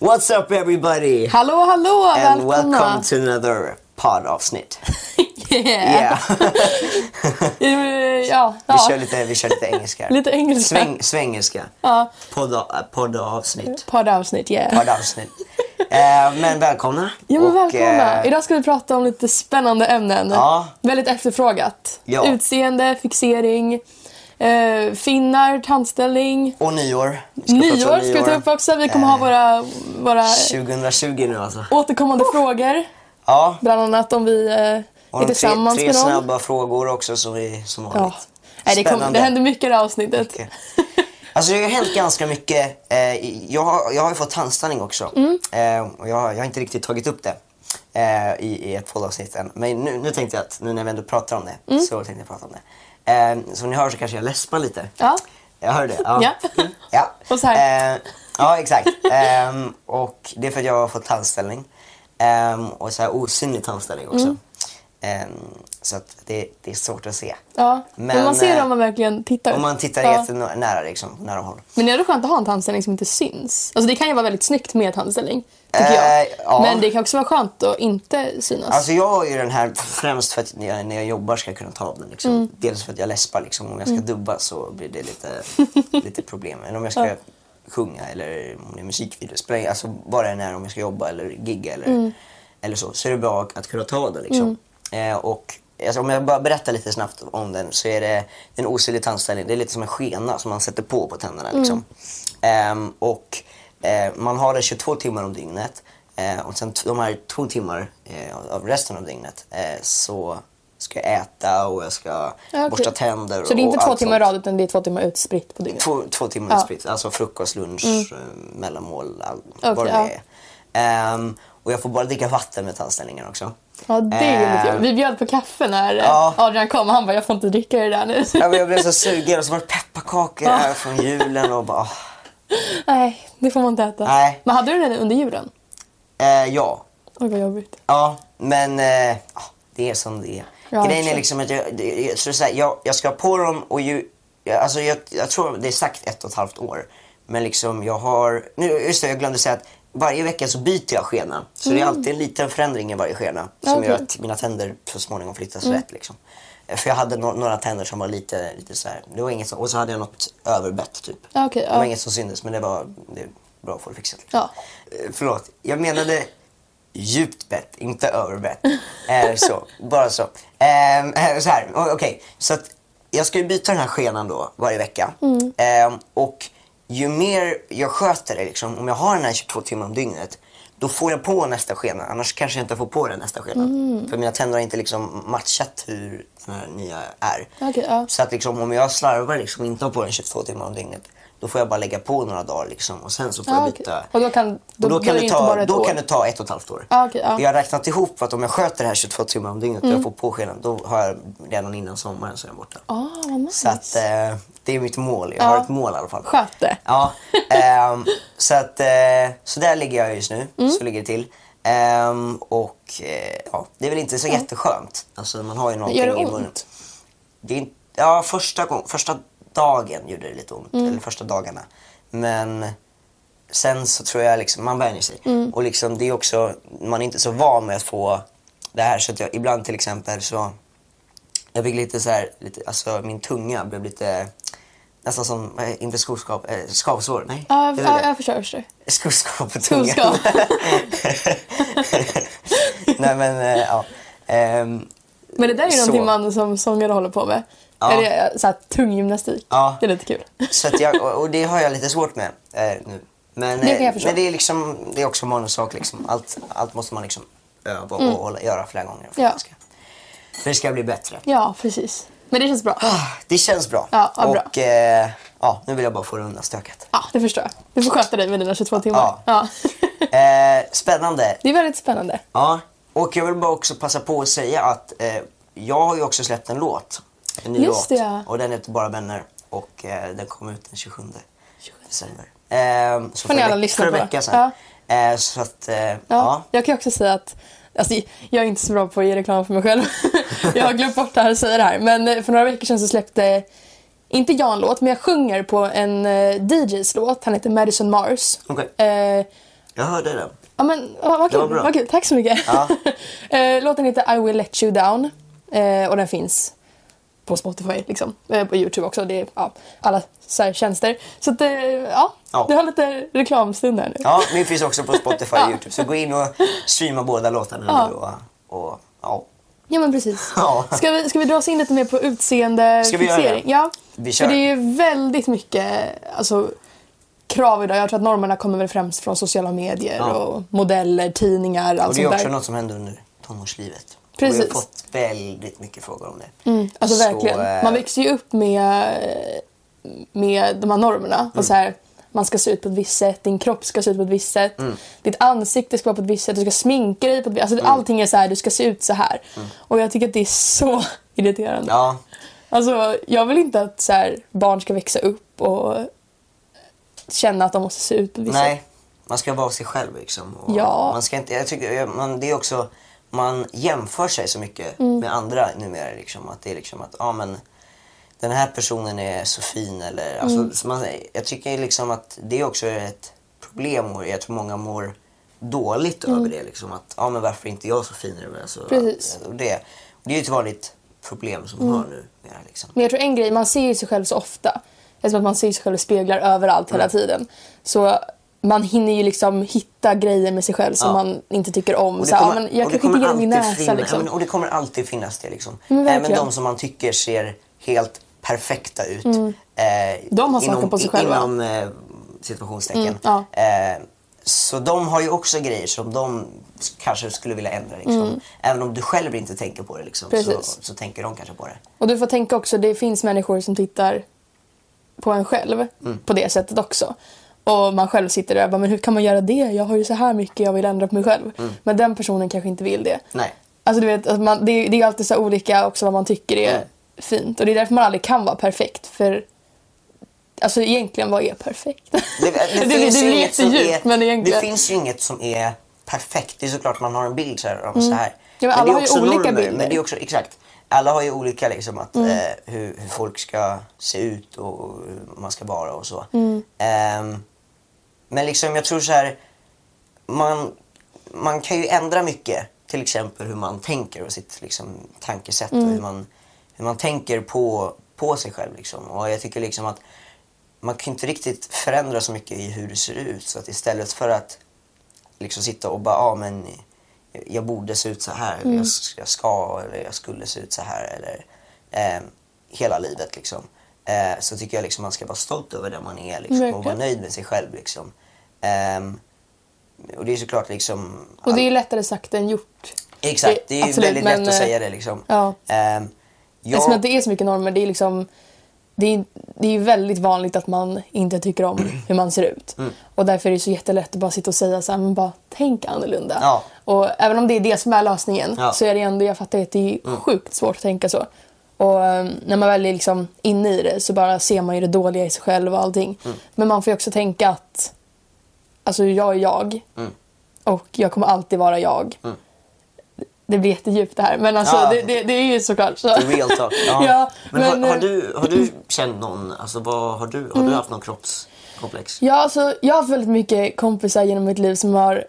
What's up everybody? Hallå, hallå! And välkomna! welcome to another poddavsnitt. yeah. Yeah. ja, Vi, ja. kör lite, vi kör lite engelska. Lite engelska. Sväng, svängelska. Ja. Podda, poddavsnitt. Poddavsnitt, yeah. Poddavsnitt. eh, men välkomna. Ja, men Och, välkomna! eh, Idag ska vi prata om lite spännande ämnen. Ja. Väldigt efterfrågat. Ja. Utseende, fixering, eh, finnar, tandställning. och nyår. Ska Nyår ska vi ta upp också. Vi kommer ha Eh, våra, våra 2020 nu alltså. återkommande frågor. Ja. Bland annat om vi eh, är de tre, tillsammans tre med någon. snabba frågor också som, vi, som vanligt. Ja. Nej, det, kom, det händer mycket i det här avsnittet. Alltså det har hänt ganska mycket. Eh, jag, har, jag har ju fått tandställning också. Mm. Eh, och jag, har- jag har inte riktigt tagit upp det eh, i, i ett poddavsnitt än. Men nu, nu tänkte jag att, nu när vi ändå pratar om det, Mm. så tänkte jag prata om det. Eh, som ni hör så kanske jag läspar lite. Ja. Jag hör det? Ja. Ja. Ja. Och så här. Eh, ja, exakt. Ehm, och det är för att jag har fått tandställning. Ehm, och så här osynlig tandställning också. Mm. Ehm, så att det, det är svårt att se. Ja. Men, Men, man ser det eh, om man verkligen tittar. Om man tittar Ja. jättenära, liksom, nära håll. Men det är ändå skönt att ha en tandställning som inte syns. Alltså det kan ju vara väldigt snyggt med tandställning. Tycker Eh, jag. ja. Men det kan också vara skönt att inte synas. Alltså jag har ju den här främst för att när jag, när jag jobbar ska jag kunna ta av den. Liksom. Mm. Dels för att jag läspar. Liksom. Om jag ska dubba så blir det lite, lite problem. Eller om jag ska Ja. sjunga eller om det är musikvideo. Ingen- Alltså vad det än är om jag ska jobba eller gigga eller, Mm. eller så. Så är det bra att kunna ta av den. Liksom. Eh, och, alltså, om jag bara berättar lite snabbt om den så är det en osynlig tandställning. Det är lite som en skena som man sätter på på tänderna. Liksom. Ehm, och eh, man har det 22 timmar om dygnet. Eh, och sen de här två timmar eh, av- resten av dygnet eh, så ska jag äta och jag ska okej. borsta tänder. Så det är inte två timmar i rad utan det är två timmar utspritt på dygnet? Två, två timmar Ja. Mm. utspritt. Alltså frukost, lunch, eh, mellanmål, all, vad Okej, det ja. är. Ehm, och jag får bara dricka vatten med tandställningen också. Ja, det är lite Ehm, jobbigt. Vi bjöd på kaffe när eh, Ja. Adrian kom och han bara “jag får inte dricka det där nu”. Ja, men jag blev så sugen och så var det pepparkakor Ja. här från julen och bara... ah. Nej, det får man inte äta. Nej. Men hade du den under julen? Eh, ja, Oj vad jobbigt. Ja, men eh, ja, det är som det är. Ja, Grejen är liksom att jag, så så här, jag, jag ska ha på dem och ju, jag, alltså jag, jag tror det är sagt ett och ett halvt år. Men liksom jag har, nu, just det jag glömde säga att varje vecka så byter jag skena. Så det är alltid en liten förändring i varje skena som Mm. Okej. gör att mina tänder så småningom flyttas rätt. Liksom. Eh, För jag hade no några tänder som var lite, lite så här, det var inget som, och så hade jag något överbett typ. Okej, Det var ja. inget som syntes men det var det är bra att få det fixat. Liksom. Ja. Eh, Förlåt, jag menade djupt bett, inte överbett. Eh, så, bara så. Ehm, Eh, så här, okej. Så att jag ska ju byta den här skenan då varje vecka. Ehm, och ju mer jag sköter det, liksom, om jag har den här 22 timmar om dygnet, då får jag på nästa skena. Annars kanske jag inte får på den nästa skena. För mina tänder har inte liksom matchat hur den här nya är. Okej, ja. Så att liksom, om jag slarvar liksom, och inte har på den 22 timmar om dygnet, då får jag bara lägga på några dagar liksom, och sen så får Ja, jag byta. Och då kan- då- då kan, det det ta, ett då kan det ta ett och ett halvt år. Ja, okej, ja. Jag har räknat ihop att om jag sköter det här 22 timmar om dygnet Mm. och jag får på skenan, då har jag redan innan sommaren så är jag borta. Ah, nice. Så att eh, det är mitt mål. Jag Ja. har ett mål i alla fall. Sköt det. Ja, ehm, så att eh, så där ligger jag just nu. Mm. Så ligger det till. Ehm, och eh, ja, det är väl inte så jätteskönt. Alltså man har ju någonting Gör det i munnen. ont? Det är, inte- ja, första, gång, första dagen gjorde det lite ont. Mm. Eller första dagarna. Men sen så tror jag liksom, man vänjer sig. Mm. Och liksom det är också, man är inte så van med att få det här. Så att jag, ibland till exempel så, jag fick lite så här, lite, alltså min tunga blev lite Nästan som, inte skoskav, eh, skavsår, nej. Ja, det är ja, väl det. jag förstår. Jag förstår. Skoskav på tungan. Nej men, eh, ja. Ehm, Men det där är ju Så. någonting man som sångare håller på med. Ja. Eller så här, tung gymnastik. Ja. Det är lite kul. Så jag, och och det har jag lite svårt med eh, nu. Men, Det eh, men det är liksom, det är också manussak liksom. Allt, allt måste man liksom öva och hålla, göra flera gånger. För, Mm. Ja. det ska, för det ska bli bättre. Ja, precis. Men det känns bra. Ah, Det känns bra. Ja, vad bra. och eh, ja, nu vill jag bara få det undan stökat. Ja, det förstår jag. Du får sköta dig med dina 22 timmar. Ja. Ja. Eh, spännande. Det är väldigt spännande. Ja, och jag vill bara också passa på att säga att eh, jag har ju också släppt en låt. En ny Just låt. det, ja. Och den heter Bara vänner. Och eh, den kom ut den 27 december. Eh, så Får ni alla lyssna för en på. vecka sedan. Eh, så att, eh, ja. Ja. Jag kan också säga att Alltså, jag är inte så bra på att ge reklam för mig själv. jag har glömt bort det här och säga det här. Men eh, för några veckor sedan så släppte, inte jag en låt, men jag sjunger på en eh, DJs låt. Han heter Madison Mars. Okej. Eh, Jag hörde den. Ja men vad, vad Det var kul, bra. vad kul, tack så mycket. Ja. Eh, Låten heter I will let you down eh, och den finns på Spotify liksom. Eh, På Youtube också, det är ja, alla så här tjänster. Så att, eh, ja, Ja. du har lite reklamstund här nu. Ja, min finns också på Spotify och. Youtube. Så gå in och streama båda låtarna Ja. nu och, och ja. Ja men precis. Ja. Ska, vi, ska vi dra oss in lite mer på utseende Ska vi göra fixering? det? Ja. Vi För kör. det är ju väldigt mycket alltså, krav idag. Jag tror att normerna kommer väl främst från sociala medier Ja. och modeller, tidningar, allt Och det är sånt också där. något som händer under tonårslivet. Och Precis. Vi har fått väldigt mycket frågor om det. Mm, alltså Så, verkligen. eh, Man växer ju upp med, med de här normerna. Mm. Och så här, man ska se ut på ett visst sätt, din kropp ska se ut på ett visst sätt. Mm. Ditt ansikte ska vara på ett visst sätt, du ska sminka dig på ett visst. Alltså, Allting är så här, du ska se ut så här. Och jag tycker att det är så irriterande. Mm. Ja, Alltså, jag vill inte att så här, barn ska växa upp och känna att de måste se ut på ett visst sätt. nej. Man ska vara sig själv liksom. Och Ja. Man ska inte, jag tycker, man, det är också, man jämför sig så mycket Mm. med andra numera. Liksom, att det är liksom att, ja men den här personen är så fin eller, alltså, Mm. så man, jag tycker liksom att det är också ett problem och jag tror många mår dåligt över det. Liksom, att, ja men varför är inte jag så? Men Alltså, Mm. Precis. Och det, det är ju ett vanligt problem som vi har nu. Liksom. Men jag tror en grej, man ser ju sig själv så ofta. Det är som att man ser sig själv i speglar överallt Mm. hela tiden. Så man hinner ju liksom hitta grejer med sig själv som Ja. man inte tycker om. Så, ja, men jag kanske inte kommer gillar min näsa finna- liksom. men- Och det kommer alltid finnas det liksom. Men Även de som man tycker ser helt perfekta ut. Eh, Mm. De har saker på sig själva. Inom eh, situationstecken. Mm, ja. eh, så de har ju också grejer som de kanske skulle vilja ändra. Liksom. Även om du själv inte tänker på det liksom, så, Mm. Så tänker de kanske på det. Och du får tänka också, det finns människor som tittar på en själv Mm. på det sättet också. Och man själv sitter där och bara, men hur kan man göra det? Jag har ju så här mycket jag vill ändra på mig själv. Mm. Men den personen kanske inte vill det. Nej. Alltså du vet, att man, det, är- det är alltid så olika också vad man tycker är Mm. fint. Och det är därför man aldrig kan vara perfekt. För alltså egentligen, vad är perfekt? Det, det, det, det, finns det ju blir jättedjupt är, men egentligen. Det finns ju inget som är perfekt. Det är såklart man har en bild så här, om så här. Mm. Ja, men alla det är har ju olika normer, bilder. Men det är också, exakt. Alla har ju olika liksom att, Mm. eh, hur, hur folk ska se ut och hur man ska vara och så. Mm. Ehm, men liksom jag tror så här, man, man kan ju ändra mycket. Till exempel hur man tänker och sitt liksom, tankesätt Mm. och hur man, hur man tänker på, på sig själv. Liksom. Och jag tycker liksom att man kan inte riktigt förändra så mycket i hur det ser ut. Så att istället för att liksom sitta och bara, ja ah, men jag borde se ut så här, Mm. eller jag, jag ska, eller jag skulle se ut så här. Eller, eh, hela livet liksom. Eh, så tycker jag liksom man ska vara stolt över det man är liksom, och vara nöjd med sig själv. Liksom. Ehm, och det är såklart liksom... Och det är lättare sagt än gjort. Exakt, det är absolut, väldigt men, lätt att eh, säga det liksom. ja. Ehm, jag- Eftersom att det är så mycket normer. Det är, liksom, det är, det är väldigt vanligt att man inte tycker om hur man ser ut. Mm. Och därför är det så jättelätt att bara sitta och säga så här, men bara tänk annorlunda. Ja. Och även om det är det som är lösningen Ja. Mm. så är det ändå, jag fattar att det är sjukt svårt att tänka så. Och eh, när man väl är liksom inne i det så bara ser man ju det dåliga i sig själv och allting. Mm. Men man får ju också tänka att alltså jag är jag. Mm. Och jag kommer alltid vara jag. Det blir jättedjupt det här men alltså Ja. det, det, det är ju såklart så. Real talk. Ja. Ja, men men, har, har, eh, du, har du känt någon, alltså vad har du, har Mm. du haft någon kroppskomplex? Ja, alltså, jag har haft väldigt mycket kompisar genom mitt liv som har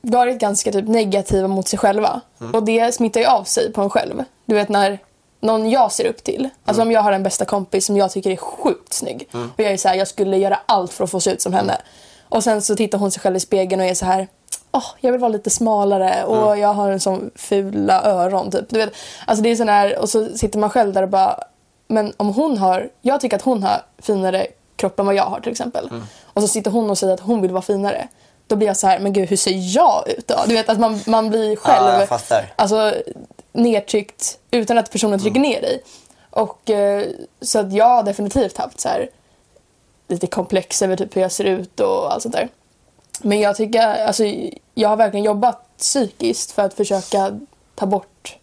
varit ganska typ, negativa mot sig själva. Mm. Och det smittar ju av sig på en själv. Du vet när någon jag ser upp till, alltså Mm. om jag har en bästa kompis som jag tycker är sjukt snygg. Och jag är så här, jag skulle göra allt för att få se ut som henne. Mm. Och sen så tittar hon sig själv i spegeln och är så här, åh, jag vill vara lite smalare och Mm. jag har en sån fula öron typ. Du vet, alltså det är sån här, och så sitter man själv där och bara, men om hon har, jag tycker att hon har finare kropp än vad jag har till exempel. Mm. Och så sitter hon och säger att hon vill vara finare. Då blir jag så här, men gud hur ser jag ut då? Du vet att man, man blir själv Ja, jag fattar. alltså, nedtryckt utan att personen trycker Mm. ner dig. Och eh, så att jag har definitivt haft så här lite komplex över typ hur jag ser ut och allt sånt där. Men jag tycker, alltså jag har verkligen jobbat psykiskt för att försöka ta bort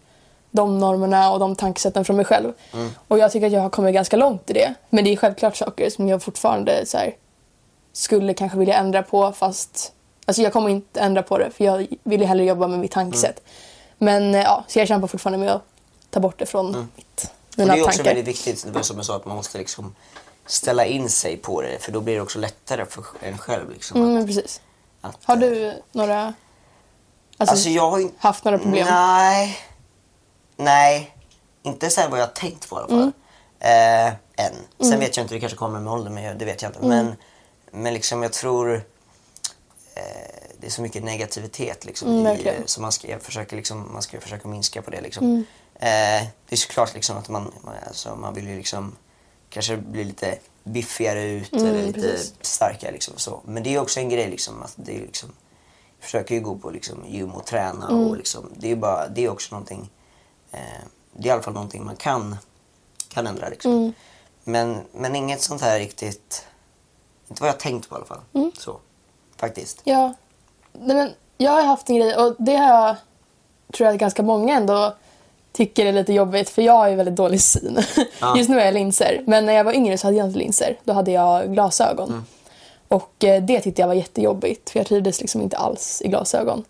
de normerna och de tankesätten från mig själv. Mm. Och jag tycker att jag har kommit ganska långt i det. Men det är självklart saker som jag fortfarande så här, skulle kanske vilja ändra på fast alltså jag kommer inte ändra på det för jag vill ju hellre jobba med mitt tankesätt. Men eh, ja, så jag kämpar fortfarande med att ta bort det från mitt, Och mina det är också tankar. väldigt viktigt, det var som jag sa, att man måste liksom ställa in sig på det. För då blir det också lättare för en själv. Liksom, Mm, att, precis. Att, Har du några... Alltså, Alltså jag har haft några problem? Nej. Nej. Inte så här vad jag har tänkt på i alla fall. Mm. Eh, än. Sen vet jag inte, det kanske kommer med åldern, men det vet jag inte. Mm. Men, men liksom jag tror eh, är så mycket negativitet liksom, Mm, i, så man ska, försöker liksom, man ska försöka minska på det. Liksom. Eh, det är såklart liksom att man, man, alltså, man vill ju liksom kanske bli lite biffigare ut eller lite precis. starkare. Liksom, så. Men det är också en grej liksom, att det är liksom, jag försöker ju gå på liksom, gym och träna och liksom, det är bara, det är också någonting, eh, det är i alla fall någonting man kan, kan ändra liksom. Men, men inget sånt här riktigt, inte vad jag tänkt på i alla fall. Så, faktiskt. Ja. Nej, men jag har haft en grej och det har jag tror jag att ganska många ändå tycker är lite jobbigt för jag har ju väldigt dålig syn. Ja. Just nu har jag linser men när jag var yngre så hade jag inte linser. Då hade jag glasögon. Mm. Och eh, det tyckte jag var jättejobbigt för jag trivdes liksom inte alls i glasögon.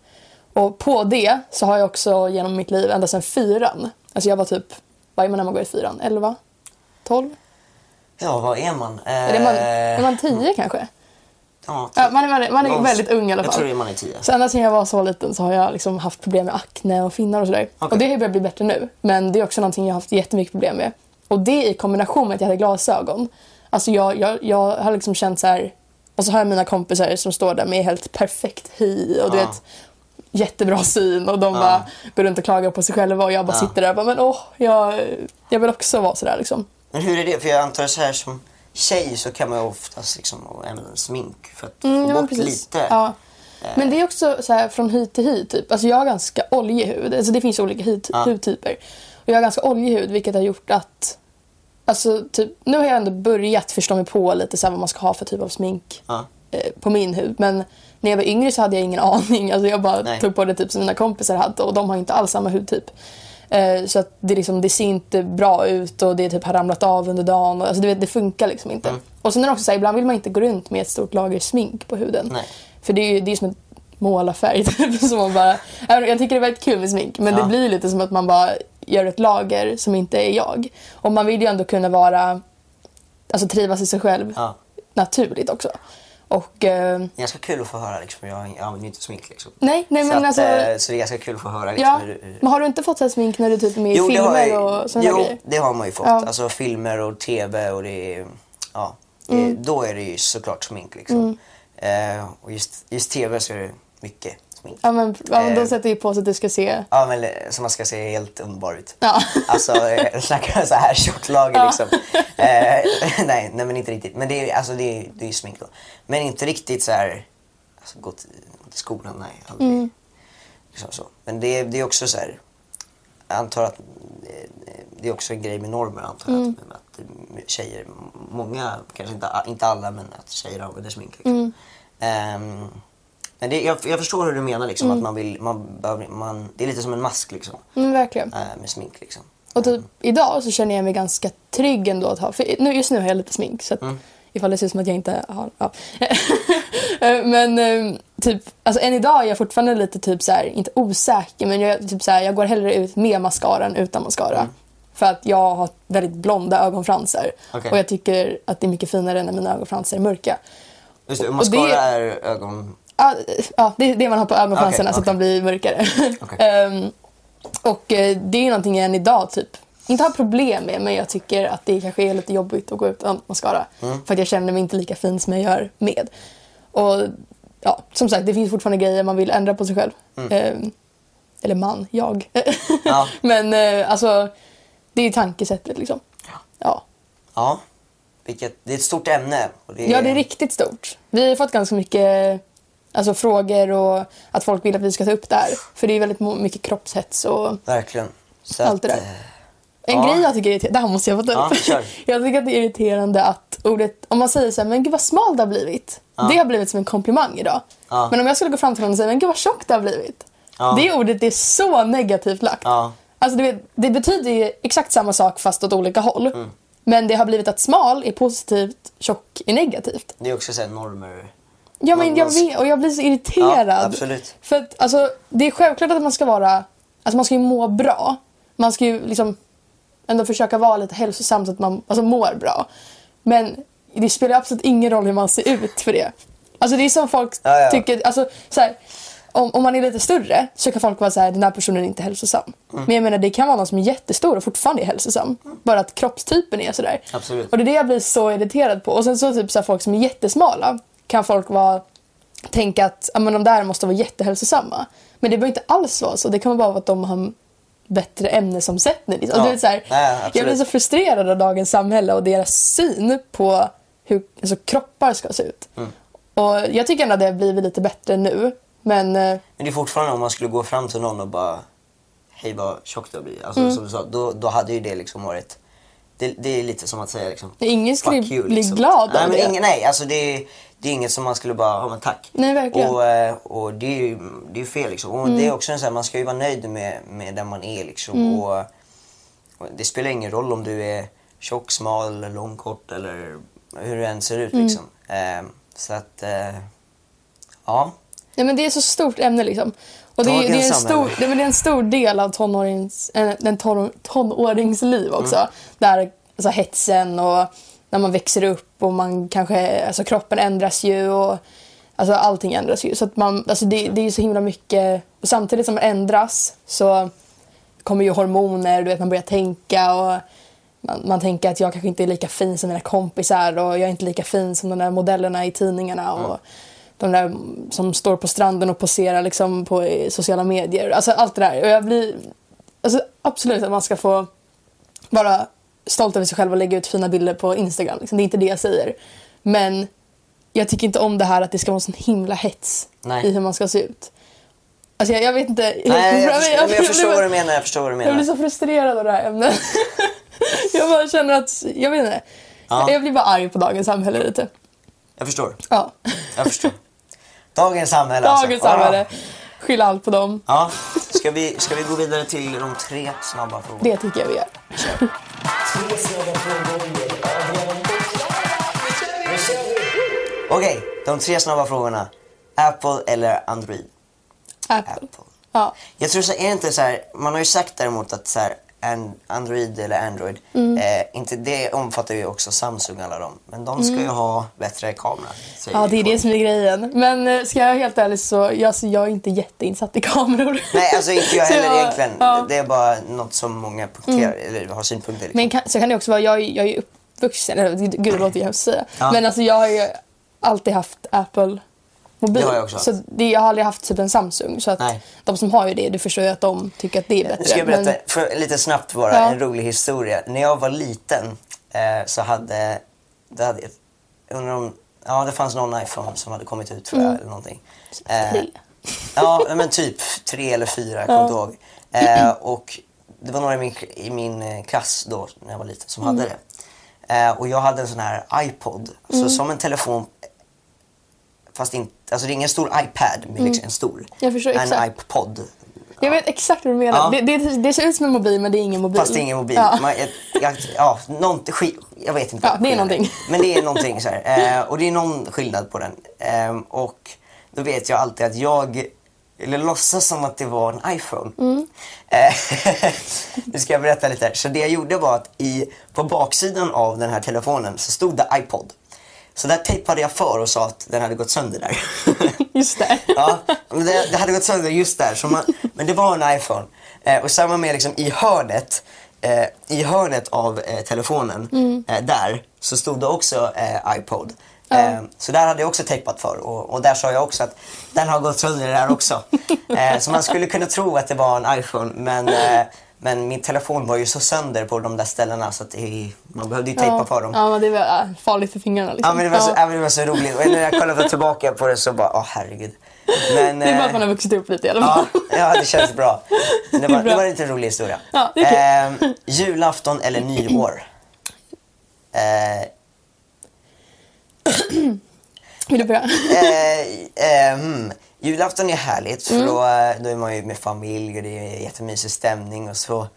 Och på det så har jag också genom mitt liv ända sedan fyran. Alltså jag var typ, vad är man när man går i fyran? 11? 12? Ja, vad är man? Eh, Är, man, är man 10 kanske? Ja, Ja, man är, man är, man är någon- väldigt ung i alla fall. Jag tror det är man är tio. Så ända sedan jag var så liten så har jag liksom haft problem med akne och finnar och sådär. Okej. Och det har börjat bli bättre nu. Men det är också någonting jag har haft jättemycket problem med. Och det i kombination med att jag hade glasögon. Alltså jag, jag, jag har liksom känt så här. Och så har jag mina kompisar som står där med helt perfekt hy och du Ja. vet jättebra syn och de bara går runt och klagar på sig själva och jag bara Ja. sitter där och bara men åh, jag, jag vill också vara sådär liksom. Men hur är det? För jag antar så här som tjej så kan man ju oftast liksom använda smink för att Mm, få bort precis. lite. Ja. Men det är också så här från hy till hy typ. Alltså jag har ganska oljig hud. Alltså det finns olika hud, Ja. hudtyper. Och jag har ganska oljig hud vilket har gjort att Alltså typ, nu har jag ändå börjat förstå mig på lite så vad man ska ha för typ av smink Ja. eh, på min hud. Men när jag var yngre så hade jag ingen aning. Alltså jag bara Nej. tog på det typ som mina kompisar hade och de har inte alls samma hudtyp. Eh, så att det, liksom, det ser inte bra ut och det typ har ramlat av under dagen. Och, alltså, du vet, det funkar liksom inte. Mm. Och sen är det också så här, ibland vill man inte gå runt med ett stort lager smink på huden. Nej. För det är ju det är som en målarfärg typ. Som man bara, jag tycker det är väldigt kul med smink men Ja. det blir lite som att man bara gör ett lager som inte är jag. Och man vill ju ändå kunna vara, alltså trivas i sig själv Ja. naturligt också. Och eh, Det är ganska kul att få höra liksom. Jag, använder ju inte smink liksom. nej, nej så, men att, alltså. eh, så det är ganska kul att få höra liksom, Ja, hur, hur... men har du inte fått så smink när du typ är med i Jo, filmer jag, och sådana jo grejer? det har man ju fått. Ja. Alltså filmer och TV och det är... Ja, det, Mm. då är det ju såklart smink liksom. Eh, och just, just TV så är det mycket smink. Ja men, ja, men de Eh. sätter ju på så att du ska se. Ja, men så man ska se helt underbar ut. Ja. Alltså, eh, snacka så här tjockt lager Ja. liksom. Eh, nej, nej, men inte riktigt. Men det är, alltså, det är, det är ju smink då. Men inte riktigt så här, alltså gå till, till skolan, nej. Aldrig. Mm. Liksom så. Men det, är- det är också så här, jag antar att eh, det är också en grej med normer antar jag. Mm. Att, att tjejer, många, kanske inte, inte alla, men att tjejer använder smink. Liksom. Mm. Ehm, men det, jag, jag förstår hur du menar liksom, Mm. att man vill, man, man, det är lite som en mask liksom. Mm, verkligen. eh, med smink liksom. Och typ idag så känner jag mig ganska trygg ändå att ha. För nu, just nu har jag lite smink så att Mm. ifall det ser ut som att jag inte har. Ja. Eh, men typ, alltså än idag är jag fortfarande lite typ så här, inte osäker men jag, typ så här, jag går hellre ut med mascara än utan mascara. Mm. För att jag har väldigt blonda ögonfransar. Okej. Och jag tycker att det är mycket finare när mina ögonfransar är mörka. Just det, och mascara det- är ögon... Ja, ja, det är det man har på ögonfransarna Okej, så att de blir mörkare. Okej. Ehm, och eh, det är någonting jag än idag typ inte har problem med men jag tycker att det kanske är lite jobbigt att gå utan mascara. Mm. För att jag känner mig inte lika fin som jag gör med. Och ja, som sagt det finns fortfarande grejer man vill ändra på sig själv. Ehm, eller man, jag. Mm. Ja. men eh, alltså det är tankesättet liksom. Ja. Ja. Vilket, det är ett stort ämne. Det är, Ja, det är riktigt stort. Vi har fått ganska mycket alltså, frågor och att folk vill att vi ska ta upp det här. För det är väldigt mycket kroppshets och Verkligen. Så allt det att, där. eh, En Ja. grej jag tycker är irriterande, det här måste jag få ta Ja, upp. kör. jag tycker att det är irriterande att ordet, om man säger så här, men gud vad smal det har blivit. Det har blivit som en komplimang idag. Ja. Men om jag skulle gå fram till någon och säga, men gud vad tjock det har blivit. Ja. Det ordet är så negativt lagt. Ja. Alltså du vet, det betyder ju exakt samma sak fast åt olika håll. Mm. Men det har blivit att smal är positivt, tjock är negativt. Det är också så normer. Ja men Man- jag vet och jag blir så irriterad. Ja, absolut. För att alltså, det är självklart att man ska vara, alltså man ska ju må bra. Man ska ju liksom ändå försöka vara lite hälsosam så att man alltså, mår bra. Men det spelar absolut ingen roll hur man ser ut för det. Alltså det är som folk Ja, ja. tycker, alltså så här, om, om man är lite större så kan folk vara så här, den här personen är inte hälsosam. Mm. Men jag menar det kan vara någon som är jättestor och fortfarande är hälsosam. Bara att kroppstypen är sådär. Absolut. Och det är det jag blir så irriterad på. Och sen så typ så här, folk som är jättesmala kan folk vara, tänka att ja, men de där måste vara jättehälsosamma. Men det behöver inte alls vara så. Det kan bara vara att de har bättre ämnesomsättning. Liksom. Ja. Du vet, så här, Nej, jag blir så frustrerad av dagens samhälle och deras syn på hur alltså, kroppar ska se ut. Mm. Och jag tycker ändå att det har blivit lite bättre nu. Men eh, Men det är fortfarande om man skulle gå fram till någon och bara Hej vad tjock du har blivit. Alltså, Mm. som du sa, då, då hade ju det liksom varit det, det är lite som att säga liksom ingen skulle you, bli liksom. glad nej, av men det. ingen, nej, alltså det, det är inget som man skulle bara, ja men tack. Nej, verkligen. Och, eh, och det är ju det är fel liksom. Och Mm. det är också en sån här, man ska ju vara nöjd med, med den man är liksom. Mm. Och, och det spelar ingen roll om du är tjock, smal, eller lång, kort eller hur du än ser ut Mm. liksom. Eh, så att, eh, ja. Ja, men det är så stort ämne liksom. Och det, är- det, är en stor, det, är en stor del av tonårings, äh, den ton, tonåringsliv också. Mm. Där alltså, hetsen och när man växer upp och man kanske, alltså kroppen ändras ju och alltså, allting ändras ju. Så att man, alltså, det, det är ju så himla mycket, och samtidigt som man ändras så kommer ju hormoner, du vet man börjar tänka och man, man tänker att jag kanske inte är lika fin som mina kompisar och jag är inte lika fin som de där modellerna i tidningarna. Och de där som står på stranden och poserar liksom på sociala medier. Alltså allt det där. Och jag blir... Alltså absolut att man ska få vara stolt över sig själv och lägga ut fina bilder på Instagram. Liksom. Det är inte det jag säger. Men jag tycker inte om det här att det ska vara sån himla hets Nej. i hur man ska se ut. Alltså jag, jag vet inte. Nej, jag, förstår, jag vad du menar. Jag förstår vad du jag blir menar. så frustrerad av det här ämnet. jag bara känner att, jag vet inte. Ja. Jag blir bara arg på dagens samhälle lite. Jag förstår. Ja. Jag förstår. Dagens samhälle Dagens alltså. samhälle. Skyll allt på dem. Ja. Ska, vi, ska vi gå vidare till de tre snabba frågorna? Det tycker jag vi gör. Okej, de tre snabba frågorna. Apple eller Android? Apple. Ja. Jag tror så är det inte så här, man har ju sagt däremot att så här, Android eller Android, Mm. eh, inte, det omfattar ju också Samsung alla dem. Men de ska ju ha bättre kamera. Mm. ja, det är det som är grejen. Men eh, ska jag vara helt ärlig så jag, så jag är inte jätteinsatt i kameror. Nej, alltså inte jag heller jag- egentligen. ja. Mm. Det är bara något som många punkterar, eller har synpunkter liksom. Men kan, så kan det också vara, jag, är- jag är uppvuxen, eller gud det låter ju hemskt säga. Ja. Men alltså jag har ju alltid haft Apple mobil. Det har jag också. Så det, jag har aldrig haft typ en Samsung. Så att Nej. de som har ju det, du förstår ju att de tycker att det är bättre. Nu ska jag berätta, Men- för, lite snabbt bara, Ja. en rolig historia. När jag var liten eh, så hade, det hade jag undrar om, ja det fanns någon iPhone som hade kommit ut tror jag eller någonting. Eh, Mm. Tre. Ja men typ tre eller fyra, jag kommer inte ihåg. Eh, och det var några i min, i min eh, klass då när jag var liten som Mm. hade det. Eh, och jag hade en sån här iPod, så Mm. som en telefon Fast inte, alltså det är ingen stor iPad, men liksom en stor. Mm. Jag förstår en exakt. iPod. Jag vet exakt vad du menar. Ja. Det, det, det ser ut som en mobil men det är ingen mobil. Fast det är ingen mobil. Ja. Man, jag, jag, ja, nånt, skit, jag vet inte. Ja, det är någonting. Men det är någonting så. Eh, och det är någon skillnad på den. Eh, och då vet jag alltid att jag eller låtsas som att det var en iPhone. Mm. Eh, nu ska jag berätta lite här. Så det jag gjorde var att i, på baksidan av den här telefonen så stod det iPod. Så där tejpade jag för och sa att den hade gått sönder där. Just det. Ja, men det, det hade gått sönder just där. Så man, men det var en iPhone. Eh, och samma med liksom i hörnet, eh, i hörnet av eh, telefonen, eh, där, så stod det också eh, iPod. Eh, så där hade jag också tejpat för och, och där sa jag också att den har gått sönder där också. Så man skulle kunna tro att det var en iPhone men, men min telefon var ju så sönder på de där ställena så att det, man behövde ju tejpa ja. för dem. Ja, men det var ja, farligt för fingrarna. Liksom. Ja men det var, så, Ja. ja, det var så roligt. Och när jag kollade tillbaka på det så bara, åh herregud. Men, Det är bara eh, att man har vuxit upp lite i alla Ja, fall. ja, det känns bra. Det Det var, bra. det var en lite rolig historia. Ja, det är eh, julafton eller nyår? Eh, Vill du börja? eh, eh, hmm. Julafton är härligt för Mm. då, då är man ju med familj och det är jättemysig stämning och så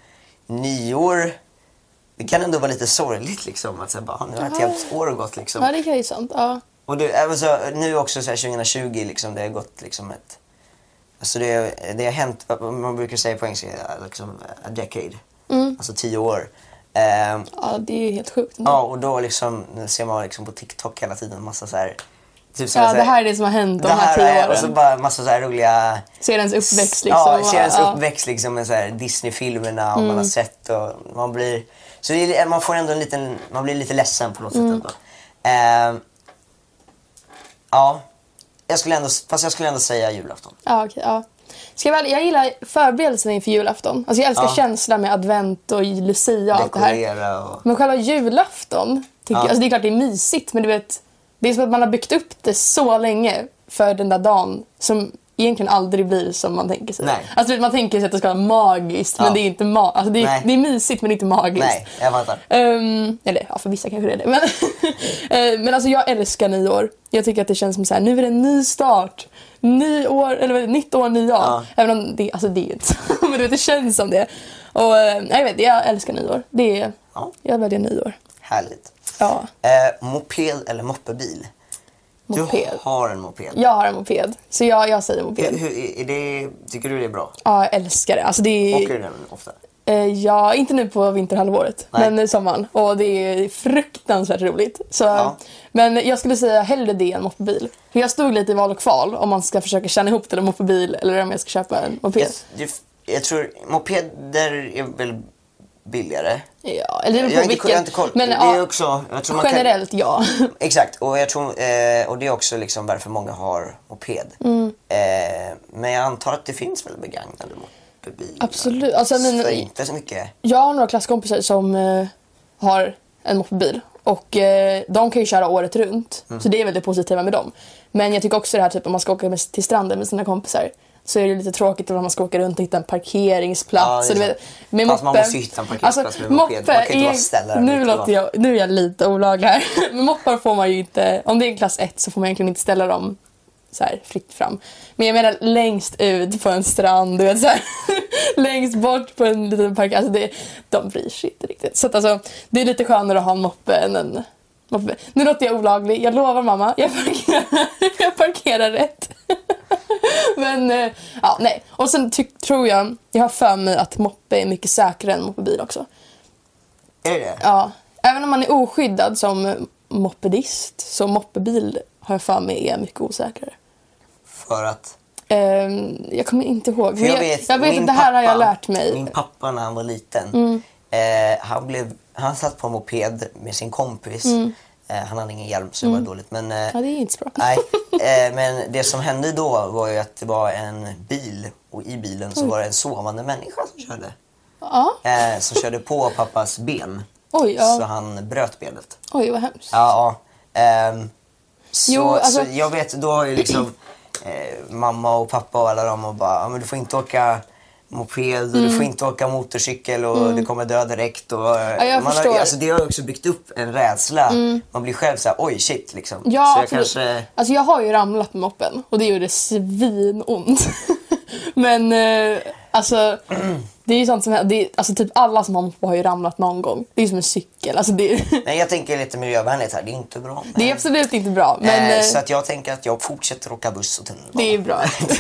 nyår det kan ändå vara lite sorgligt liksom att säga bara, nu har ett helt år gått liksom. Ja, det kan ju sant. Ja. Och det, även så, nu också så här 2020, liksom, det har gått liksom ett... Alltså det, det har hänt, man brukar säga på engelska, liksom a decade. Mm. Alltså tio år. Ehm, ja, det är ju helt sjukt. ja, och då liksom, ser man liksom på TikTok hela tiden massa så här Typ som Ja, så det här är det som har hänt de det här tio åren. Och så bara massa så här roliga... Ser ens uppväxt liksom. Ja, och- ser ens ja. uppväxt liksom med så här Disney-filmerna och Mm. man har sett och man blir... Så är, man får ändå en liten... Man blir lite ledsen på något Mm. sätt ändå. Ehm, ja. Jag skulle ändå, fast jag skulle ändå säga julafton. Ja, okej, ja. Ska jag, väl, jag gillar förberedelserna inför julafton. Alltså jag älskar Ja. känslan med advent och lucia och allt det här. Dekorera och... Men själva julafton, tycker Ja. jag, alltså det är klart det är mysigt men du vet, det är som att man har byggt upp det så länge för den där dagen som egentligen aldrig blir som man tänker sig. Nej. Alltså vet, man tänker sig att det ska vara magiskt Ja. men det är inte ma- alltså det, är, det är mysigt men inte magiskt. Nej, jag fattar. Ehm, eller ja, för vissa kanske det är det. Men, Eh, men alltså jag älskar nyår. Jag tycker att det känns som så här, nu är det en ny start. Ny år, eller nytt år, ny. Ja. Även om det, alltså det är inte. Men du vet, det känns som det. Och eh, jag vet, jag älskar nyår. Det är, Ja. jag väljer nyår. Härligt. Ja, Eh, moped eller moppebil? moped. Du har en moped. Jag har en moped, så jag, jag säger moped. Hur, hur, är det, tycker du det är bra? Ja, jag älskar det. Alltså det är, Åker du den ofta? Eh, ja, inte nu på vinterhalvåret, Nej. men i sommaren. Och det är fruktansvärt roligt. Så, Ja. Men jag skulle säga hellre det än moppebil. För jag stod lite i val och kval om man ska försöka tjäna ihop till en moppebil eller om jag ska köpa en moped. Jag, jag, jag tror mopeder är väl billigare. Ja, eller det Jag beror på vilken. jag har inte koll. Men det är också, jag tror man kan- generellt ja. Exakt, och, jag tror, eh, och det är också liksom varför många har moped. Mm. Eh, men jag antar att det finns väl begagnade mopedbilar? Absolut. Alltså, men- Så inte så mycket. Jag har några klasskompisar som eh, har en moppebil. Och eh, de kan ju köra året runt. Mm. Så det är väl det positiva med dem. Men jag tycker också det här typ om man ska åka med, till stranden med sina kompisar. Så är det lite tråkigt om man ska åka runt och hitta en parkeringsplats. Ja, så vet, med Fast man moppe- måste ju hitta en parkeringsplats med moped. Man kan inte bara ställa den nu, låter jag, nu är jag lite olaglig här. Men moppar får man ju inte, om det är klass 1 så får man egentligen inte ställa dem så här fritt fram. Men jag menar längst ut på en strand, du vet så här, längst bort på en liten park. Alltså det, de bryr sig inte riktigt. Så att alltså, det är lite skönare att ha en moppe än en moppe. Nu låter jag olaglig, jag lovar mamma. Jag parkerar, jag parkerar rätt. Men eh, ja, nej. Och sen tror jag, jag har för mig att moppe är mycket säkrare än moppebil också. Är det? Ja, även om man är oskyddad som mopedist så moppebil har jag för mig är mycket osäkrare. För att... Ehm, jag kommer inte ihåg. För Men jag, jag vet att det här har jag pappa- lärt mig. Mm. Min pappa när han var liten, eh, han, blev, han satt på en moped med sin kompis. Eh, han hade ingen hjälm så det var dåligt. Men, eh, Mm. Ja, det är inte så bra. nej, eh, men det som hände då var ju att det var en bil och i bilen så var det en sovande människa som körde. Ja. Eh, som körde på pappas ben. Oj, ja. Så han bröt benet. Oj, vad hemskt. Ja, ja. Ehm, så, Jo, alltså- så jag vet, då har ju liksom eh, mamma och pappa och alla de och bara, men du får inte åka moped och Mm. du får inte åka motorcykel och du kommer dö direkt. Och, jag man förstår. Mm. Har, alltså, det har också byggt upp en rädsla. Man blir själv såhär, oj shit liksom. Ja, så jag kanske, Alltså jag har ju ramlat med moppen och det gjorde svinont. Men eh, alltså, det är ju sånt som. Det är, alltså typ alla som har moppe har ju ramlat någon gång. Det är som en cykel. Alltså det, nej jag tänker lite miljövänligt här, det är inte bra. det är absolut inte bra. Men eh, så att jag tänker att jag fortsätter åka buss och tunnelbana. det är bra.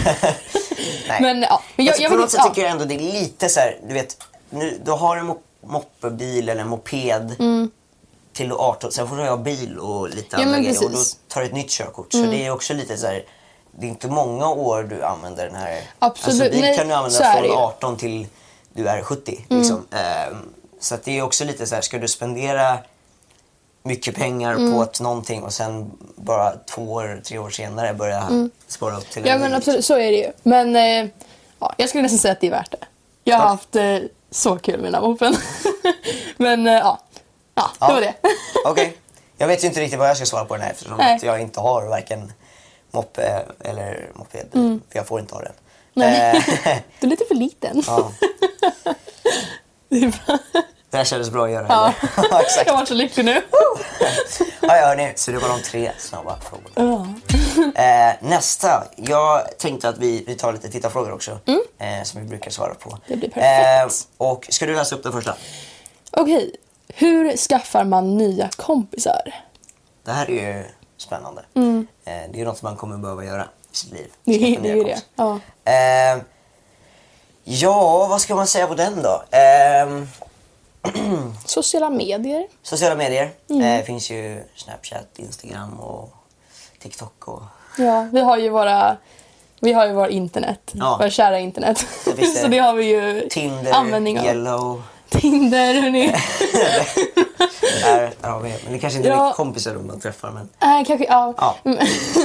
Nej. Men ja, men jag, alltså, jag på något sätt tycker jag ändå det är lite så här, du vet, nu, du har en mo- moppebil eller en moped Mm. till du är 18, sen får du ha bil och lite Ja, andra men grejer och då. Mm. tar du ett nytt körkort. Så det är också lite så här, det är inte många år du använder den här. Absolut. Alltså bil Nej, kan du använda från ju. Mm. 18 till du är 70. Liksom. Ehm, så att det är också lite så här, ska du spendera mycket pengar Mm. på ett någonting och sen bara två år, tre år senare börja spara upp till Mm. Ja en men ny, absolut, så är det ju. Men eh, ja, jag skulle nästan säga att det är värt det. Jag har Okej. haft eh, så kul med den här moppen. men eh, ja. ja, det Ja. var det. Okej. Jag vet ju inte riktigt vad jag ska svara på den här eftersom Nej. att jag inte har varken moppe eller moped. För jag får inte ha den. Mm. Nej. Eh, Du är lite för liten. ja. Det är bra. Det här kändes bra att göra. Ja. ja, exakt. Jag var så lycklig nu. Ja, ja, hörni, så det var de tre snabba frågorna. Eh, nästa. Jag tänkte att vi, vi tar lite tittarfrågor också. Eh, som vi brukar svara på. Mm. Det blir perfekt. Eh, och ska du läsa upp den första? Okej, hur skaffar man nya kompisar? Det här är ju spännande. Eh, det är ju något man kommer behöva göra i sitt liv. Det, är- det nya är ju det. kompisar. Ja. Eh, ja, vad ska man säga på den då? Eh, Sociala medier. sociala medier. Mm. Eh, finns ju Snapchat, Instagram och TikTok och... Ja, vi har ju våra, vi har ju våra internet. Ja. Våra kära internet. Det. Så det har vi ju Tinder, användning av. Yellow. Tinder, hörni. Där, där har vi. Men det kanske inte är Ja. riktigt kompisar man träffar. Men, äh, kanske, ja. Ja.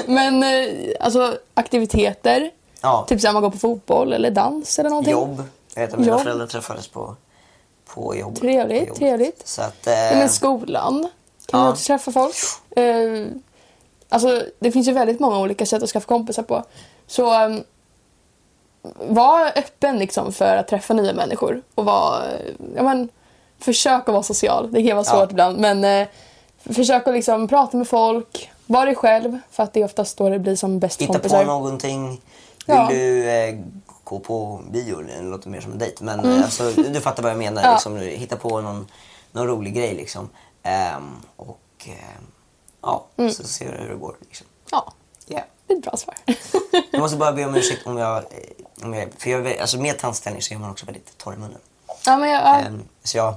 Men eh, alltså aktiviteter. ja. Typ såhär man går på fotboll eller dans eller någonting. Jobb. Jag vet att mina Jobb. föräldrar träffades på, på jobb. Trevligt, på trevligt. Så att... Eh, Men skolan kan Ja. man också träffa folk. Eh, alltså, det finns ju väldigt många olika sätt att skaffa kompisar på. Så um, var öppen liksom för att träffa nya människor. Och var, eh, ja, men, försök att vara social. Det kan vara svårt Ja. ibland. Men eh, försök att liksom prata med folk. Var dig själv. För att det är oftast då det blir som bäst hitta kompisar. på någonting. Vill Ja. du eh, gå på bio? Det låter mer som en dejt. Men eh, alltså, du fattar vad jag menar. Mm. Ja. Liksom, hitta på någon, någon rolig grej liksom. Ehm, och ehm, ja, Mm. så ser vi hur det går. Liksom. Ja. Det är ett bra svar. Jag måste bara be om ursäkt om jag... eh, Om jag för jag, alltså med tandställning så är man också väldigt torr i munnen. ja, men jag, ja, Ehm, så jag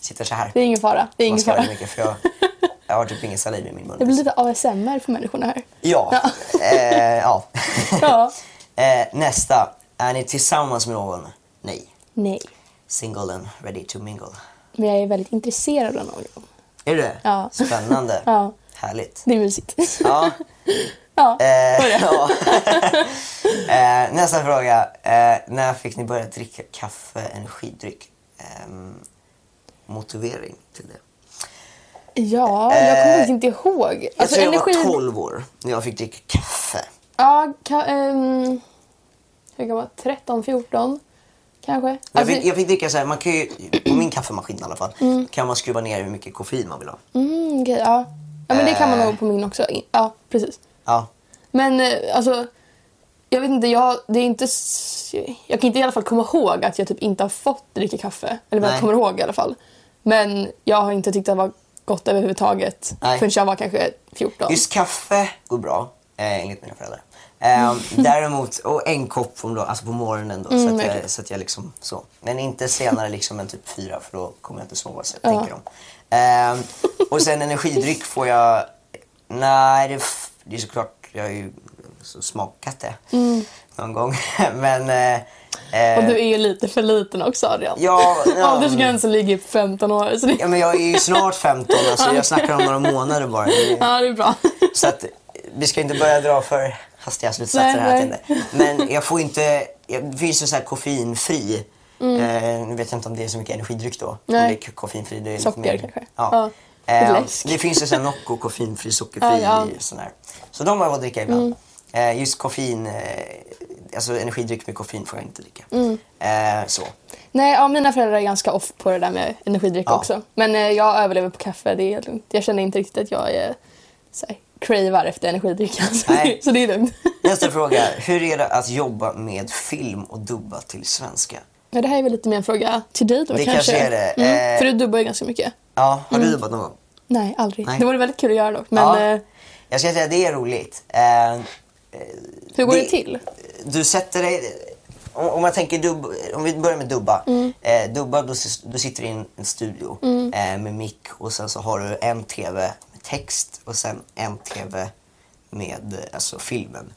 sitter så här. det är ingen fara. Det är ingen fara. mycket för jag, jag har typ ingen saliv i min mun. Det blir lite ASMR för människorna här. Ja. Ja. Eh, ja. Ja. eh, nästa. Är ni tillsammans med någon? Nej. Nej. Single and ready to mingle. Men jag är väldigt intresserad av någon. Är du det? Ja. Spännande. Ja. Härligt. Det är mysigt. Ja. Ja, Eh, ja. eh, nästa fråga. Eh, när fick ni börja dricka kaffe, energidryck? Ehm, motivering till det. Ja, jag kommer faktiskt inte ihåg. Jag Alltså, tror jag energi... var 12 år när jag fick dricka kaffe. Ja, ka... Um... Hur gammal? 13, 14 kanske? Jag Alltså, fick, jag fick dricka så här, man kan ju, på min kaffemaskin i alla fall, kan man skruva ner hur mycket koffein man vill ha. mm, okej, ja. ja, men det kan man Eh. nog på min också. Ja, precis. Ja. Men eh, alltså, jag vet inte, jag, det är inte... Jag kan inte i alla fall komma ihåg att jag typ inte har fått dricka kaffe. Eller vad jag kommer ihåg i alla fall. Men jag har inte tyckt det var gott överhuvudtaget Nej. förrän jag var kanske 14. Just kaffe går bra, eh, enligt mina föräldrar. Eh, däremot, och en kopp om då, alltså på morgonen då, så, Mm, att jag, så att jag liksom så. Men inte senare liksom än typ fyra för då kommer jag inte sova så Ja. tänker de. Eh, och sen energidryck får jag, nej det, det är såklart, jag har ju smakat det någon gång. Men eh, Mm. Och eh, du är ju lite för liten också Adrian. Ja, ja. Åldersgränsen ligger på 15 år. Så det... Ja, men jag är ju snart 15, alltså jag snackar om några månader bara. Ja, det är bra. Så att vi ska inte börja dra för hastiga slutsatser här. nej. Men jag får inte, det finns ju så här koffeinfri. Eh, nu vet jag inte om det är så mycket energidryck då. Mm. Nej. det är koffeinfri. Det är Socker mer, kanske. Ja. Ja, Eh, det finns ju så här Nocco koffeinfri, sockerfri. Ja, ja. Sån här. Så de har jag fått dricka ibland. Mm. Eh, just koffein, eh, alltså energidryck med koffein får jag inte dricka. Mm. Eh, så. Nej, ja, mina föräldrar är ganska off på det där med energidryck Ja. också. Men jag överlever på kaffe, det är helt lugnt. Jag känner inte riktigt att jag är så här, cravar efter energidryck. Alltså. Nej. så det är lugnt. Nästa fråga. Hur är det att jobba med film och dubba till svenska? Ja, det här är väl lite mer en fråga till dig då Det kanske. kanske är det. Mm, Eh. för du dubbar ju ganska mycket. Ja, har du dubbat någon gång? Nej, aldrig. Nej. Det vore väldigt kul att göra dock. Men Ja. Eh, Jag ska säga att det är roligt. Eh, hur går det, det- till? du sätter dig... Om, om man tänker dubb, om vi börjar med dubba. Mm. Eh, dubba, då, du sitter i en, en studio eh, med mick och sen så har du en TV med text och sen en TV med eh, alltså, filmen.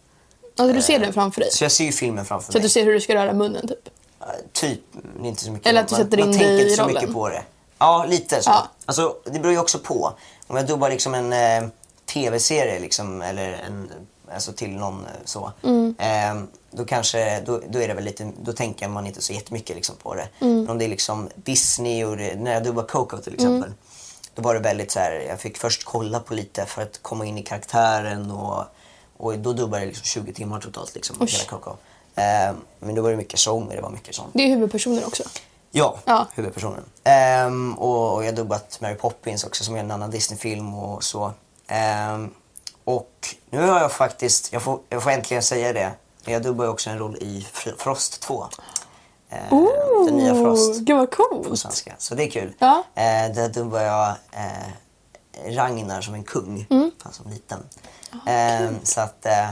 Alltså, du ser den framför dig. Så jag ser ju filmen framför Så mig. du ser hur du ska röra munnen typ. Eh, Typ, inte så mycket. Eller att du man, sätter man in tänker dig i inte så rollen. mycket på det. Ja, lite så. Ja. Alltså, det beror ju också på. Om jag dubbar liksom en eh, tv-serie liksom, eller en, alltså till någon eh, så. Mm. Eh, då kanske, då, då är det väl lite, då tänker man inte så jättemycket liksom på det. Mm. Men om det är liksom Disney och det, när jag dubbade Coco till exempel. Då var det väldigt så här, jag fick först kolla på lite för att komma in i karaktären och, och då dubbade jag liksom 20 timmar totalt liksom, Oj. hela Coco. Eh, men då var det mycket sång det var mycket sånt. Det är huvudpersonen också. Ja, Ja. huvudpersonen. Ehm, och, och jag har dubbat Mary Poppins också som är en annan Disney-film och så. Ehm, och nu har jag faktiskt, jag får, jag får äntligen säga det, jag dubbar också en roll i Fr- Frost 2. Ehm, den nya Frost Gud vad på coolt. svenska. Så det är kul. Ja. Eh, där dubbar jag eh, Ragnar som en kung, Mm. han som liten. Ehm, så att, eh,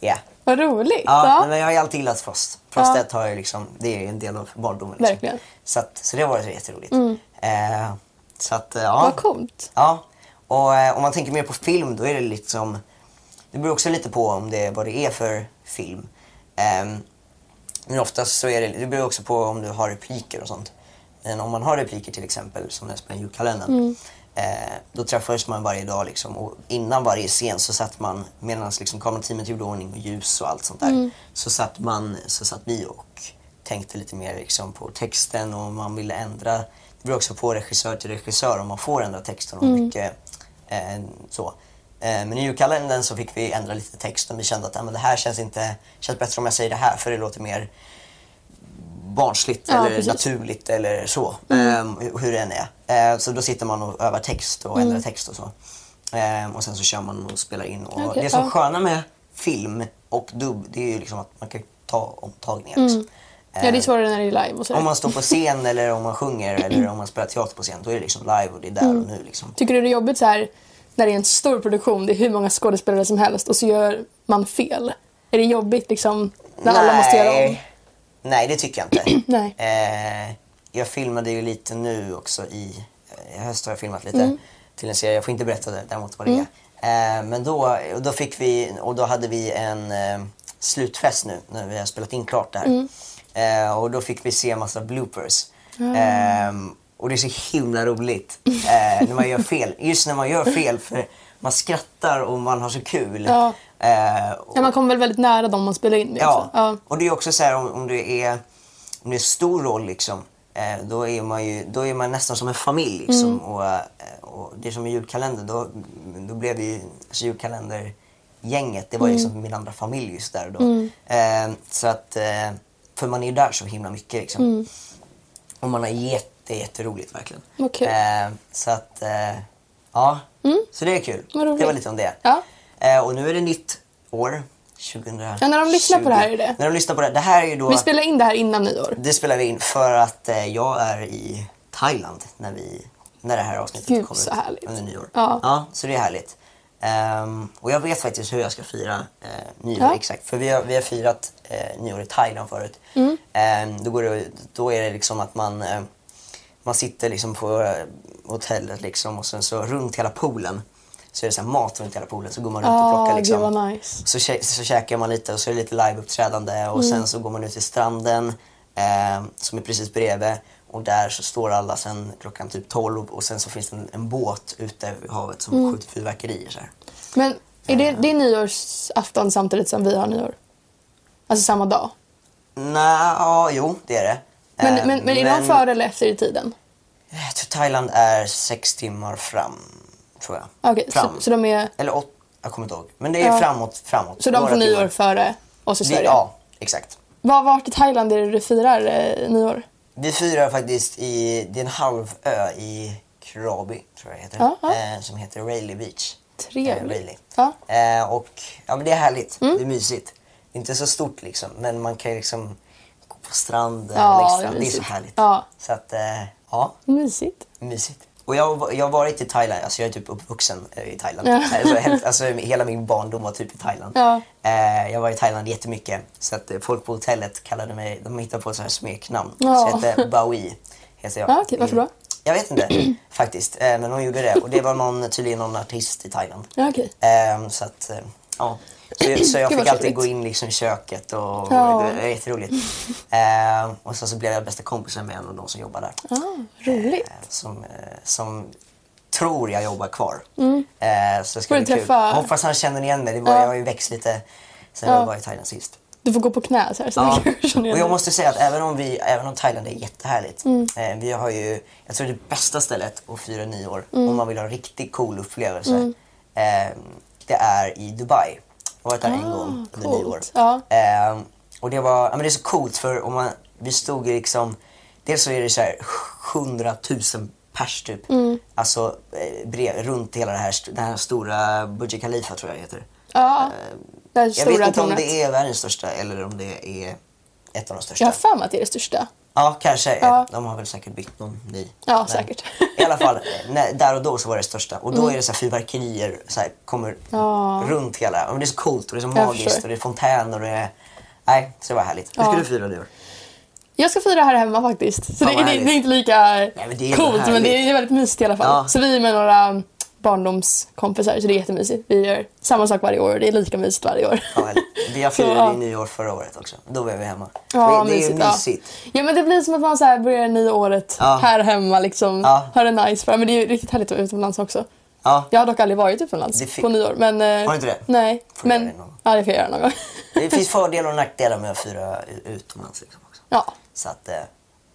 ja. Vad roligt. Ja, Ja. men jag har ju alltid gillat Frost. Frost 1 har jag liksom, det är en del av barndomen. Liksom. Verkligen. Så, att, så det har varit jätteroligt. Eh, så att, eh, ja. Vad coolt. Ja. Och eh, om man tänker mer på film då är det liksom det beror också lite på om det, vad det är för film. Ehm, men oftast så är det, det beror också på om du har repliker och sånt. Men om man har repliker till exempel, som när jag spelade julkalendern. Eh, då träffades man varje dag liksom, och innan varje scen så satt man, medan liksom kamerateamet gjorde ordning och ljus och allt sånt där, så, satt man, så satt vi och tänkte lite mer liksom, på texten och man ville ändra. Det beror också på regissör till regissör om man får ändra texten och hur mycket eh, så. Eh, men i julkalendern så fick vi ändra lite text och vi kände att ah, men det här känns inte, känns bättre om jag säger det här för det låter mer barnsligt Ja, eller precis. naturligt eller så. Ehm, hur det än är. Ehm, så då sitter man och övar text och ändrar text och så. Ehm, och sen så kör man och spelar in. Och Okej, det som är ja. sköna med film och dubb det är ju liksom att man kan ta omtagningar. Liksom. Ja, det är svårare när det är live och så. Om man står på scen eller om man sjunger eller om man spelar teater på scen då är det liksom live och det är där och nu. Liksom. Tycker du det är jobbigt så här när det är en stor produktion, det är hur många skådespelare som helst och så gör man fel? Är det jobbigt liksom när alla måste göra om? Nej, det tycker jag inte. Nej. Eh, jag filmade ju lite nu också i, eh, i höst har jag filmat lite Mm. till en serie. Jag får inte berätta det, däremot vad det är. Eh, men då, då fick vi, och då hade vi en eh, slutfest nu när vi har spelat in klart det här. Mm. Eh, och då fick vi se en massa bloopers. Ah. Ehm, och det är så himla roligt eh, när man gör fel. Just när man gör fel för man skrattar och man har så kul. Ja. Eh, och- Ja, man kommer väl väldigt nära dem man spelar in med Ja. också. Ja. och det är också så här om, om det är om det är stor roll liksom. Eh, då, är man ju, då är man nästan som en familj liksom. Mm. Och, eh, och det är som en julkalender. Då, då blev vi alltså, julkalendergänget. Det var Mm. liksom min andra familj just där och då. Eh, så att, eh, för man är där så himla mycket liksom. Mm. Och man har jätte, jätteroligt verkligen. Okej. Eh, så att, eh, ja. Så det är kul. Mm. Det var lite om det. Ja. Eh, och nu är det nytt år. 2020. Ja, när de lyssnar på det här är det. När de lyssnar på det. Det här är ju då... Vi spelar in det här innan nyår. Det spelar vi in för att eh, jag är i Thailand när, vi, när det här avsnittet Gud, kommer så ut härligt. under nyår. Ja. så det är härligt. Ehm, och jag vet faktiskt hur jag ska fira eh, nyår Ja. exakt. För vi har, vi har firat eh, nyår i Thailand förut. Mm. Ehm, då, går det, då är det liksom att man, eh, man sitter liksom på hotellet liksom och sen så runt hela poolen så är det så mat runt hela poolen så går man runt och Ja, plockar liksom. nice. Så, kä- så käkar man lite och så är det lite liveuppträdande och Mm. sen så går man ut till stranden eh, som är precis bredvid och där så står alla sen klockan typ 12 och sen så finns det en, en båt ute vid havet som Mm. skjuter fyrverkerier så här. Men är det, det är nyårsafton samtidigt som vi har nyår? Alltså samma dag? Nej, ja, jo det är det. Men, Eh, men, men är de före eller efter i tiden? Jag tror Thailand är sex timmar fram, tror jag. Okej, så, Fram. så de är... Eller åt, jag kommer inte ihåg. Men det är Ja. framåt, framåt. Så de får nyår timmar. före oss i Sverige? ja, exakt. Var, vart i Thailand är det du firar eh, nyår? Vi firar faktiskt i, det är en halv ö i Krabi, tror jag det heter. Ja, ja. Eh, som heter Rayleigh Beach. Trevligt. Eh. Ja. Mm. Eh, och ja, men det är härligt. Det är mysigt. Det är inte så stort liksom, men man kan ju liksom gå på stranden Ja, längs det är så härligt. Ja. Så att, eh, ja, Mysigt. mysigt. Och jag, jag har varit i Thailand, alltså jag är typ uppvuxen eh, i Thailand. Ja. Alltså, alltså, hela min barndom var typ i Thailand. Ja. Eh, jag var i Thailand jättemycket. Så att eh, folk på hotellet kallade mig, de hittade på så här smeknamn. Ja. Så jag hette Baui. Heter jag. Ja, okej, varför då? Jag vet inte faktiskt. Eh, men hon gjorde det. Och det var någon, tydligen någon artist i Thailand. Ja, okej. Eh, så att, eh, ja. Så, jag- så jag fick alltid gå in liksom i köket och, Ja. det var jätteroligt. Eh, och sen så blev jag bästa kompisen med en av de som jobbar där. Ah, roligt. Eh, som, eh, som tror jag jobbar kvar. Eh, så det ska Mm. Bli kul. träffa- Hoppas han känner igen mig. Det var, Ja. Jag har ju växt lite sen Ja. jag var i Thailand sist. Du får gå på knä så här. Så Ja. igen Och jag måste säga att även om, vi, även om Thailand är jättehärligt. Mm. Eh, vi har ju, jag tror det bästa stället att fira nyår Mm. om man vill ha en riktigt cool upplevelse. Eh, det är i Dubai. Jag har varit där en Ah, gång under coolt. nyår. Ja. Eh, och det var, ja, men det är så coolt för om man, vi stod ju liksom, dels så är det så här 100 000 pers typ. Mm. Alltså eh, brev, runt hela det här, den här stora Burj Khalifa tror jag heter. Ja, det här Jag stora vet inte om tornet. det är världens största eller om det är ett av de största. Jag har för mig att det är det största. Ja, kanske. Ja. De har väl säkert byggt någon ny. Ja, Men säkert. I alla fall, när, där och då så var det största. Och då är det så här fyrverkerier så här, kommer Ja. runt hela. Men det är så coolt och det är så magiskt och det är fontäner och det är... Nej, så det var härligt. Hur ska Ja. du fira nyår? Jag ska fira här hemma faktiskt. Så det, vad det, är inte lika men det är coolt härligt. men det är väldigt mysigt i alla fall. Ja. Så vi är med några barndomskompisar så det är jättemysigt. Vi gör samma sak varje år och det är lika mysigt varje år. Ja, jag Så, firade ja. nyår förra året också. Då var vi hemma. Ja, det, det är mysigt, ja. Ja men det blir som att man så här börjar nya året Ja. här hemma liksom. Ja. Har det nice. Men det är ju riktigt härligt att vara utomlands också. Ja. Jag har dock aldrig varit utomlands på nyår. Men, eh, Har du inte det? Nej. Får men, det. Ja det får jag göra någon gång. Det finns fördelar och nackdelar med att fira utomlands liksom också. ja, Så att, eh,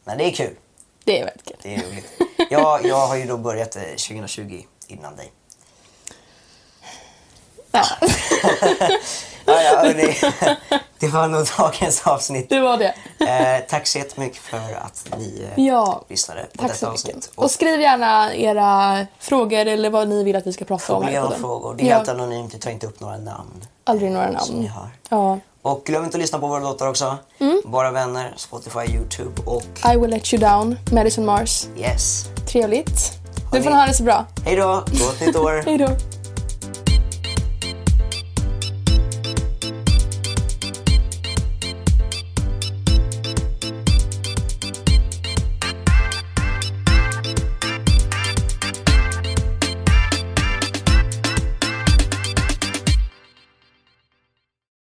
men det är kul. det är väldigt kul. Det är roligt. Jag, jag har ju då börjat eh, 2020 innan dig. Ja, Ja, ja, hörni. det var nog dagens avsnitt. det var det. Eh, tack så jättemycket för att ni eh, Ja, lyssnade på Tack detta så avsnitt. mycket. Och skriv gärna era frågor eller vad ni vill att vi ska prata om. här och frågor. Det är ja, helt anonymt, jag tar inte upp några namn. Aldrig några Som ni namn. hör. Ja. Och glöm inte att lyssna på våra låtar också. Mm. Bara vänner, Spotify, Youtube och I will let you down, Madison Mars. yes. Trevligt. Nu får ni- ha det så bra. Hej då, gott nytt år! Hej då.